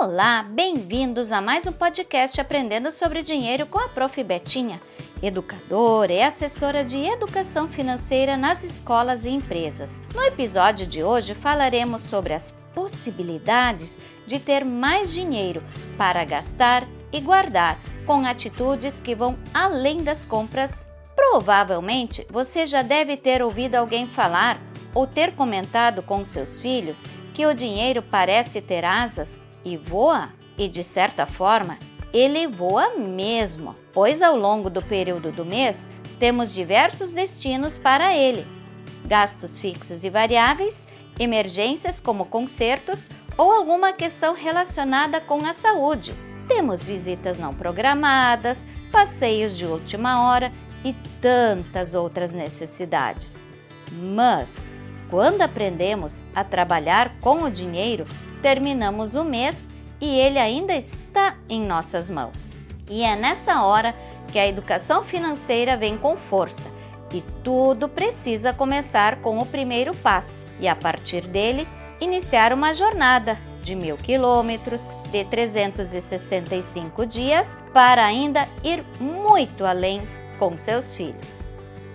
Olá, bem-vindos a mais um podcast Aprendendo sobre Dinheiro com a Prof. Betinha, educadora e assessora de educação financeira nas escolas e empresas. No episódio de hoje falaremos sobre as possibilidades de ter mais dinheiro para gastar e guardar com atitudes que vão além das compras. Provavelmente você já deve ter ouvido alguém falar ou ter comentado com seus filhos que o dinheiro parece ter asas e voa, e de certa forma, ele voa mesmo, pois ao longo do período do mês temos diversos destinos para ele: gastos fixos e variáveis, emergências como concertos ou alguma questão relacionada com a saúde. Temos visitas não programadas, passeios de última hora e tantas outras necessidades. Mas, quando aprendemos a trabalhar com o dinheiro, terminamos o mês e ele ainda está em nossas mãos. E é nessa hora que a educação financeira vem com força e tudo precisa começar com o primeiro passo e a partir dele iniciar uma jornada de mil quilômetros de 365 dias para ainda ir muito além com seus filhos.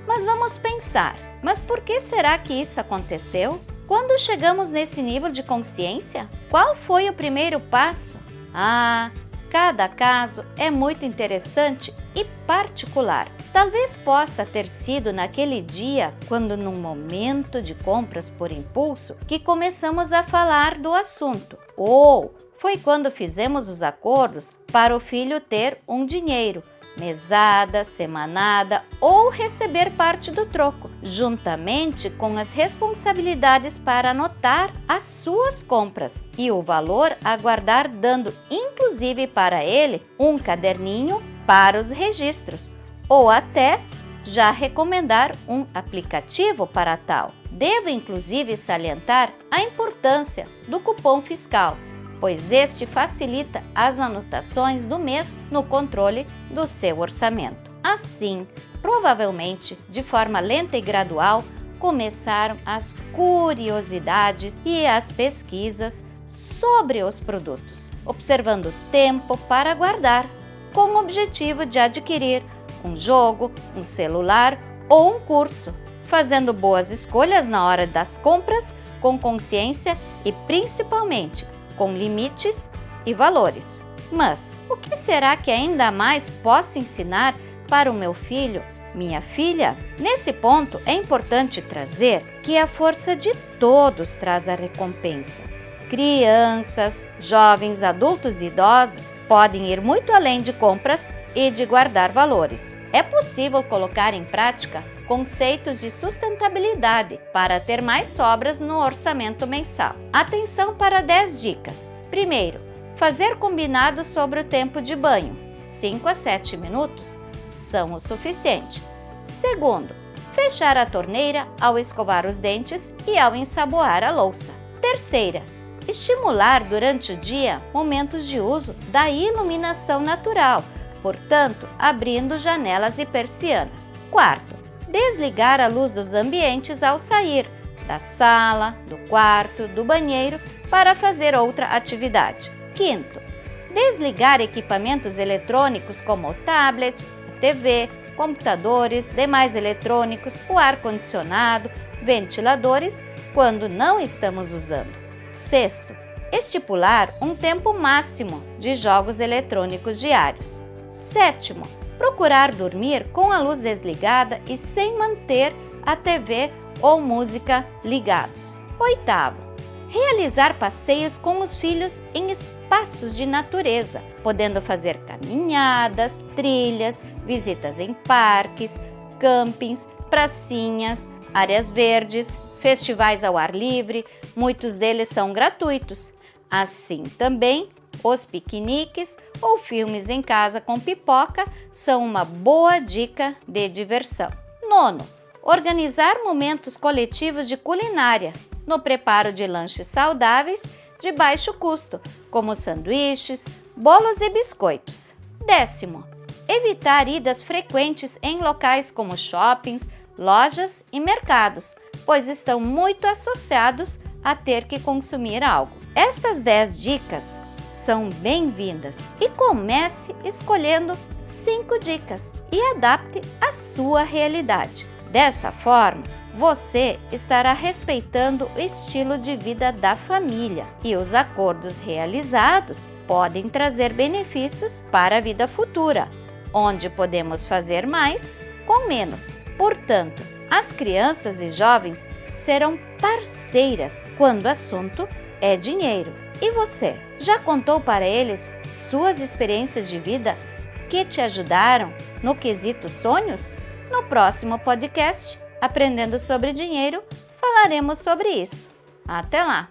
Mas vamos pensar, mas por que será que isso aconteceu? Quando chegamos nesse nível de consciência, qual foi o primeiro passo? Ah, cada caso é muito interessante e particular. Talvez possa ter sido naquele dia, quando num momento de compras por impulso, que começamos a falar do assunto. Ou foi quando fizemos os acordos para o filho ter um dinheiro mesada, semanada ou receber parte do troco, juntamente com as responsabilidades para anotar as suas compras e o valor a guardar, dando inclusive para ele um caderninho para os registros, ou até já recomendar um aplicativo para tal. Devo inclusive salientar a importância do cupom fiscal pois este facilita as anotações do mês no controle do seu orçamento. Assim, provavelmente de forma lenta e gradual, começaram as curiosidades e as pesquisas sobre os produtos, observando tempo para guardar, com o objetivo de adquirir um jogo, um celular ou um curso, fazendo boas escolhas na hora das compras com consciência e principalmente com limites e valores. Mas o que será que ainda mais posso ensinar para o meu filho, minha filha? Nesse ponto é importante trazer que a força de todos traz a recompensa. Crianças, jovens, adultos e idosos podem ir muito além de compras e de guardar valores. É possível colocar em prática conceitos de sustentabilidade para ter mais sobras no orçamento mensal. Atenção para 10 dicas. Primeiro, fazer combinados sobre o tempo de banho. 5 a 7 minutos são o suficiente. Segundo, fechar a torneira ao escovar os dentes e ao ensaboar a louça. Terceira, estimular durante o dia momentos de uso da iluminação natural, portanto, abrindo janelas e persianas. Quarto, desligar a luz dos ambientes ao sair da sala, do quarto, do banheiro para fazer outra atividade. Quinto, desligar equipamentos eletrônicos como o tablet, TV, computadores, demais eletrônicos, o ar-condicionado, ventiladores quando não estamos usando. Sexto, estipular um tempo máximo de jogos eletrônicos diários. Sétimo, procurar dormir com a luz desligada e sem manter a TV ou música ligados. Oitavo, realizar passeios com os filhos em espaços de natureza, podendo fazer caminhadas, trilhas, visitas em parques, campings, pracinhas, áreas verdes, festivais ao ar livre, muitos deles são gratuitos. Assim também os piqueniques ou filmes em casa com pipoca são uma boa dica de diversão. Nono, organizar momentos coletivos de culinária no preparo de lanches saudáveis de baixo custo, como sanduíches, bolos e biscoitos. Décimo, evitar idas frequentes em locais como shoppings, lojas e mercados, pois estão muito associados a ter que consumir algo. Estas 10 dicas são bem-vindas e comece escolhendo cinco dicas e adapte à sua realidade. Dessa forma, você estará respeitando o estilo de vida da família e os acordos realizados podem trazer benefícios para a vida futura, onde podemos fazer mais com menos. Portanto, as crianças e jovens serão parceiras quando o assunto é dinheiro. E você, já contou para eles suas experiências de vida que te ajudaram no quesito sonhos? No próximo podcast, Aprendendo sobre Dinheiro, falaremos sobre isso. Até lá!